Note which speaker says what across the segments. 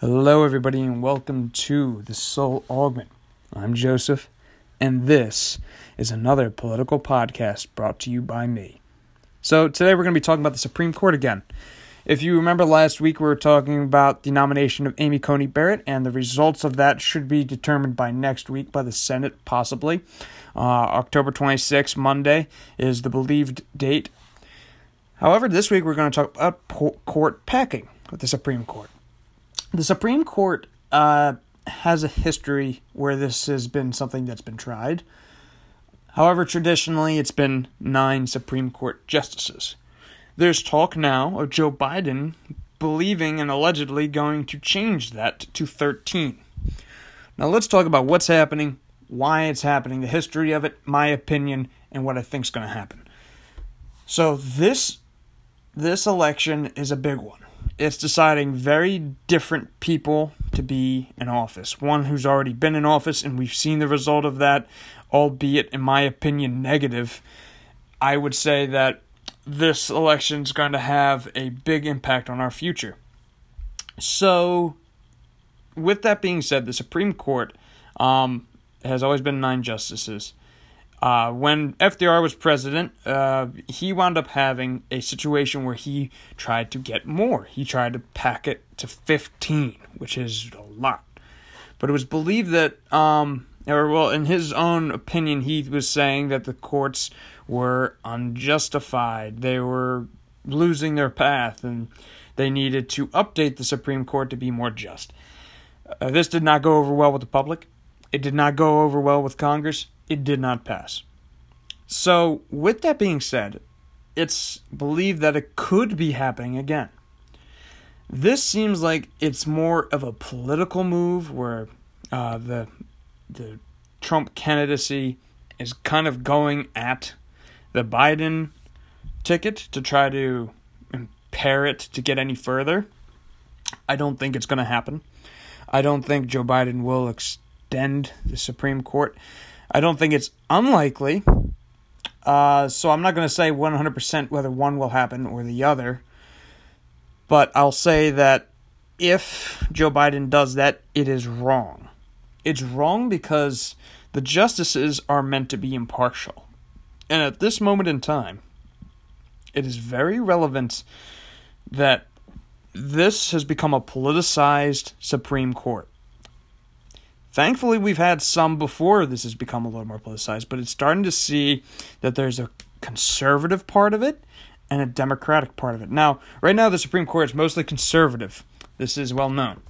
Speaker 1: Hello, everybody, and welcome to the Soul Augment. I'm Joseph, and this is another political podcast brought to you by me. So, today we're going to be talking about the Supreme Court again. If you remember last week, we were talking about the nomination of Amy Coney Barrett, and the results of that should be determined by next week by the Senate, possibly. Uh, October 26th, Monday, is the believed date. However, this week we're going to talk about court packing with the Supreme Court. The Supreme Court uh, has a history where this has been something that's been tried. However, traditionally, it's been nine Supreme Court justices. There's talk now of Joe Biden believing and allegedly going to change that to 13. Now, let's talk about what's happening, why it's happening, the history of it, my opinion, and what I think is going to happen. So, this this election is a big one it's deciding very different people to be in office. One who's already been in office, and we've seen the result of that, albeit, in my opinion, negative. I would say that this election is going to have a big impact on our future. So, with that being said, the Supreme Court um, has always been nine justices. Uh, when FDR was president, uh, he wound up having a situation where he tried to get more. He tried to pack it to 15, which is a lot. But it was believed that, um, or well, in his own opinion, he was saying that the courts were unjustified. They were losing their path and they needed to update the Supreme Court to be more just. Uh, this did not go over well with the public. It did not go over well with Congress it did not pass. So, with that being said, it's believed that it could be happening again. This seems like it's more of a political move where uh, the the Trump candidacy is kind of going at the Biden ticket to try to impair it to get any further. I don't think it's going to happen. I don't think Joe Biden will extend the Supreme Court. I don't think it's unlikely. Uh, so I'm not going to say 100% whether one will happen or the other. But I'll say that if Joe Biden does that, it is wrong. It's wrong because the justices are meant to be impartial. And at this moment in time, it is very relevant that this has become a politicized Supreme Court. Thankfully, we've had some before this has become a little more politicized, but it's starting to see that there's a conservative part of it and a democratic part of it. Now, right now, the Supreme Court is mostly conservative. This is well known.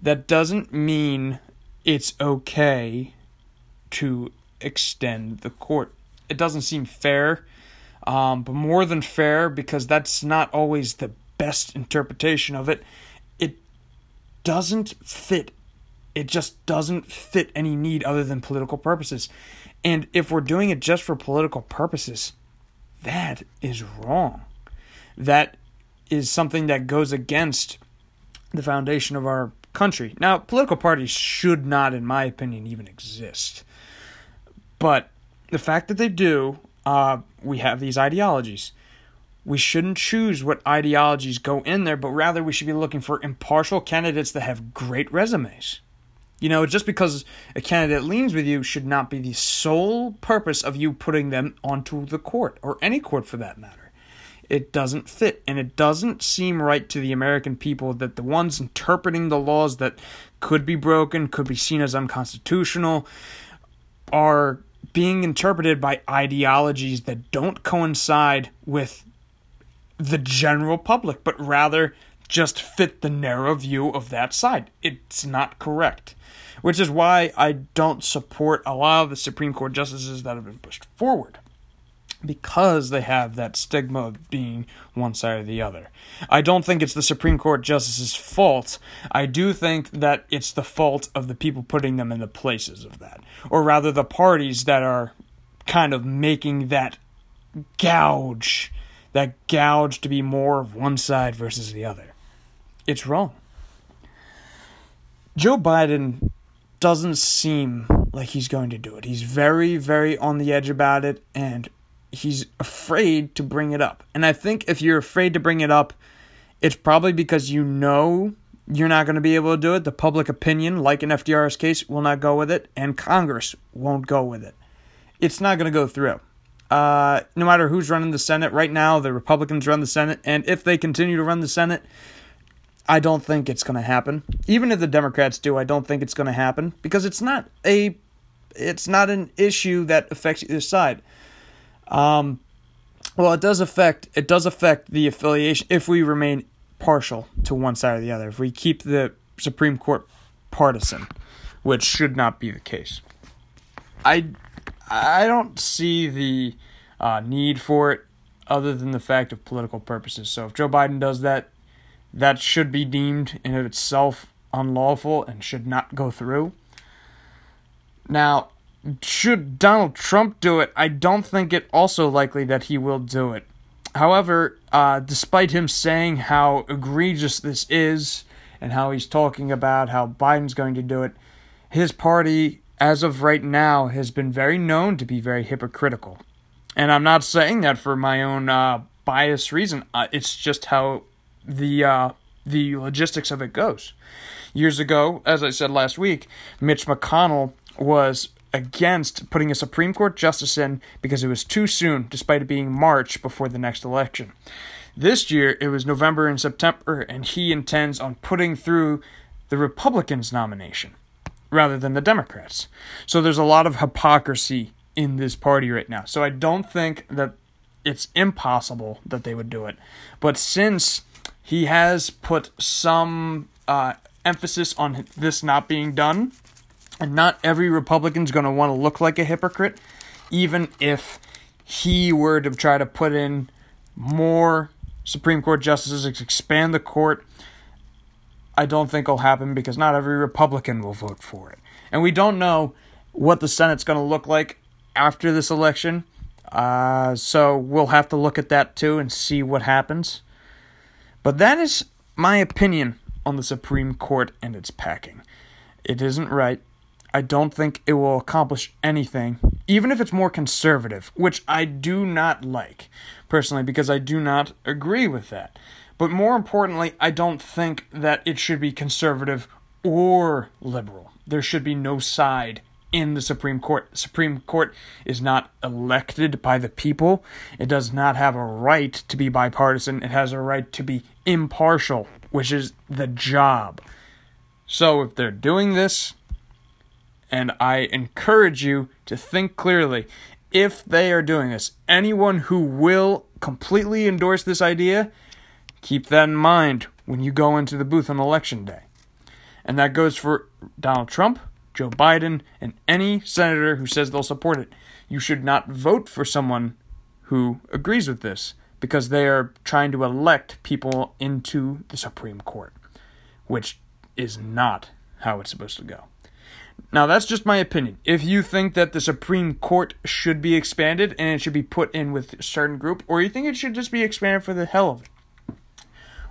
Speaker 1: That doesn't mean it's okay to extend the court. It doesn't seem fair, um, but more than fair because that's not always the best interpretation of it. It doesn't fit it just doesn't fit any need other than political purposes. And if we're doing it just for political purposes, that is wrong. That is something that goes against the foundation of our country. Now, political parties should not, in my opinion, even exist. But the fact that they do, uh, we have these ideologies. We shouldn't choose what ideologies go in there, but rather we should be looking for impartial candidates that have great resumes. You know, just because a candidate leans with you should not be the sole purpose of you putting them onto the court, or any court for that matter. It doesn't fit, and it doesn't seem right to the American people that the ones interpreting the laws that could be broken, could be seen as unconstitutional, are being interpreted by ideologies that don't coincide with the general public, but rather just fit the narrow view of that side. It's not correct which is why I don't support a lot of the Supreme Court justices that have been pushed forward because they have that stigma of being one side or the other. I don't think it's the Supreme Court justices' fault. I do think that it's the fault of the people putting them in the places of that, or rather, the parties that are kind of making that gouge, that gouge to be more of one side versus the other. It's wrong. Joe Biden doesn't seem like he's going to do it. He's very, very on the edge about it, and he's afraid to bring it up. And I think if you're afraid to bring it up, it's probably because you know you're not going to be able to do it. The public opinion, like in FDR's case, will not go with it, and Congress won't go with it. It's not going to go through. Uh, no matter who's running the Senate, right now the Republicans run the Senate, and if they continue to run the Senate, I don't think it's going to happen. Even if the Democrats do, I don't think it's going to happen because it's not a, it's not an issue that affects either side. Um, well, it does affect it does affect the affiliation if we remain partial to one side or the other. If we keep the Supreme Court partisan, which should not be the case. I I don't see the uh, need for it other than the fact of political purposes. So if Joe Biden does that, that should be deemed in itself unlawful and should not go through. Now, should Donald Trump do it? I don't think it also likely that he will do it. However, uh, despite him saying how egregious this is and how he's talking about how Biden's going to do it, his party as of right now, has been very known to be very hypocritical. And I'm not saying that for my own uh, biased reason. Uh, it's just how the uh, the logistics of it goes. Years ago, as I said last week, Mitch McConnell was against putting a Supreme Court justice in because it was too soon, despite it being March before the next election. This year, it was November and September, and he intends on putting through the Republicans' nomination rather than the Democrats. So there's a lot of hypocrisy in this party right now. So I don't think that it's impossible that they would do it. But since he has put some uh, emphasis on this not being done, and not every Republican's going to want to look like a hypocrite, even if he were to try to put in more Supreme Court justices, expand the court, I don't think will happen because not every Republican will vote for it. And we don't know what the Senate's going to look like after this election. Uh, so we'll have to look at that too and see what happens. But that is my opinion on the Supreme Court and its packing. It isn't right. I don't think it will accomplish anything, even if it's more conservative, which I do not like personally because I do not agree with that. But more importantly, I don't think that it should be conservative or liberal. There should be no side in the Supreme Court. The Supreme Court is not elected by the people. It does not have a right to be bipartisan. It has a right to be impartial, which is the job. So if they're doing this, and I encourage you to think clearly, if they are doing this, anyone who will completely endorse this idea Keep that in mind when you go into the booth on election day. And that goes for Donald Trump, Joe Biden, and any senator who says they'll support it. You should not vote for someone who agrees with this because they are trying to elect people into the Supreme Court, which is not how it's supposed to go. Now, that's just my opinion. If you think that the Supreme Court should be expanded and it should be put in with a certain group, or you think it should just be expanded for the hell of it,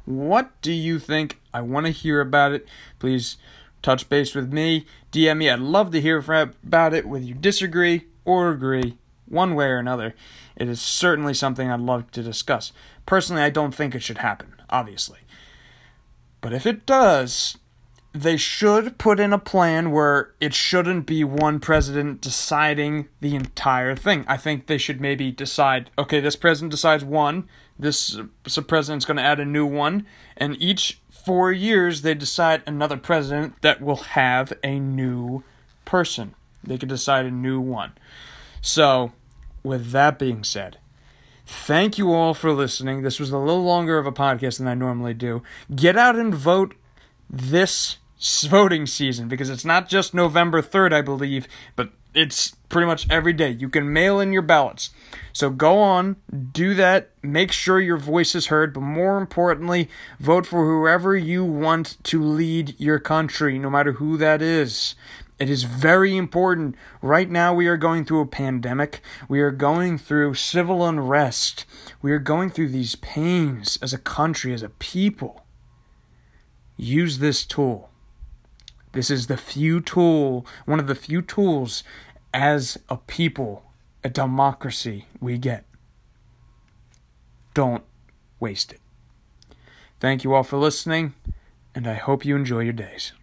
Speaker 1: what do you think? I want to hear about it. Please touch base with me. DM me. I'd love to hear about it, whether you disagree or agree, one way or another. It is certainly something I'd love to discuss. Personally, I don't think it should happen, obviously. But if it does, they should put in a plan where it shouldn't be one president deciding the entire thing. I think they should maybe decide okay, this president decides one, this uh, president's going to add a new one, and each four years they decide another president that will have a new person. They could decide a new one. So, with that being said, thank you all for listening. This was a little longer of a podcast than I normally do. Get out and vote this voting season because it's not just November 3rd, I believe, but it's pretty much every day. You can mail in your ballots. So go on, do that, make sure your voice is heard, but more importantly, vote for whoever you want to lead your country, no matter who that is. It is very important. Right now, we are going through a pandemic. We are going through civil unrest. We are going through these pains as a country, as a people. Use this tool. This is the few tool, one of the few tools as a people, a democracy we get. Don't waste it. Thank you all for listening. and I hope you enjoy your days.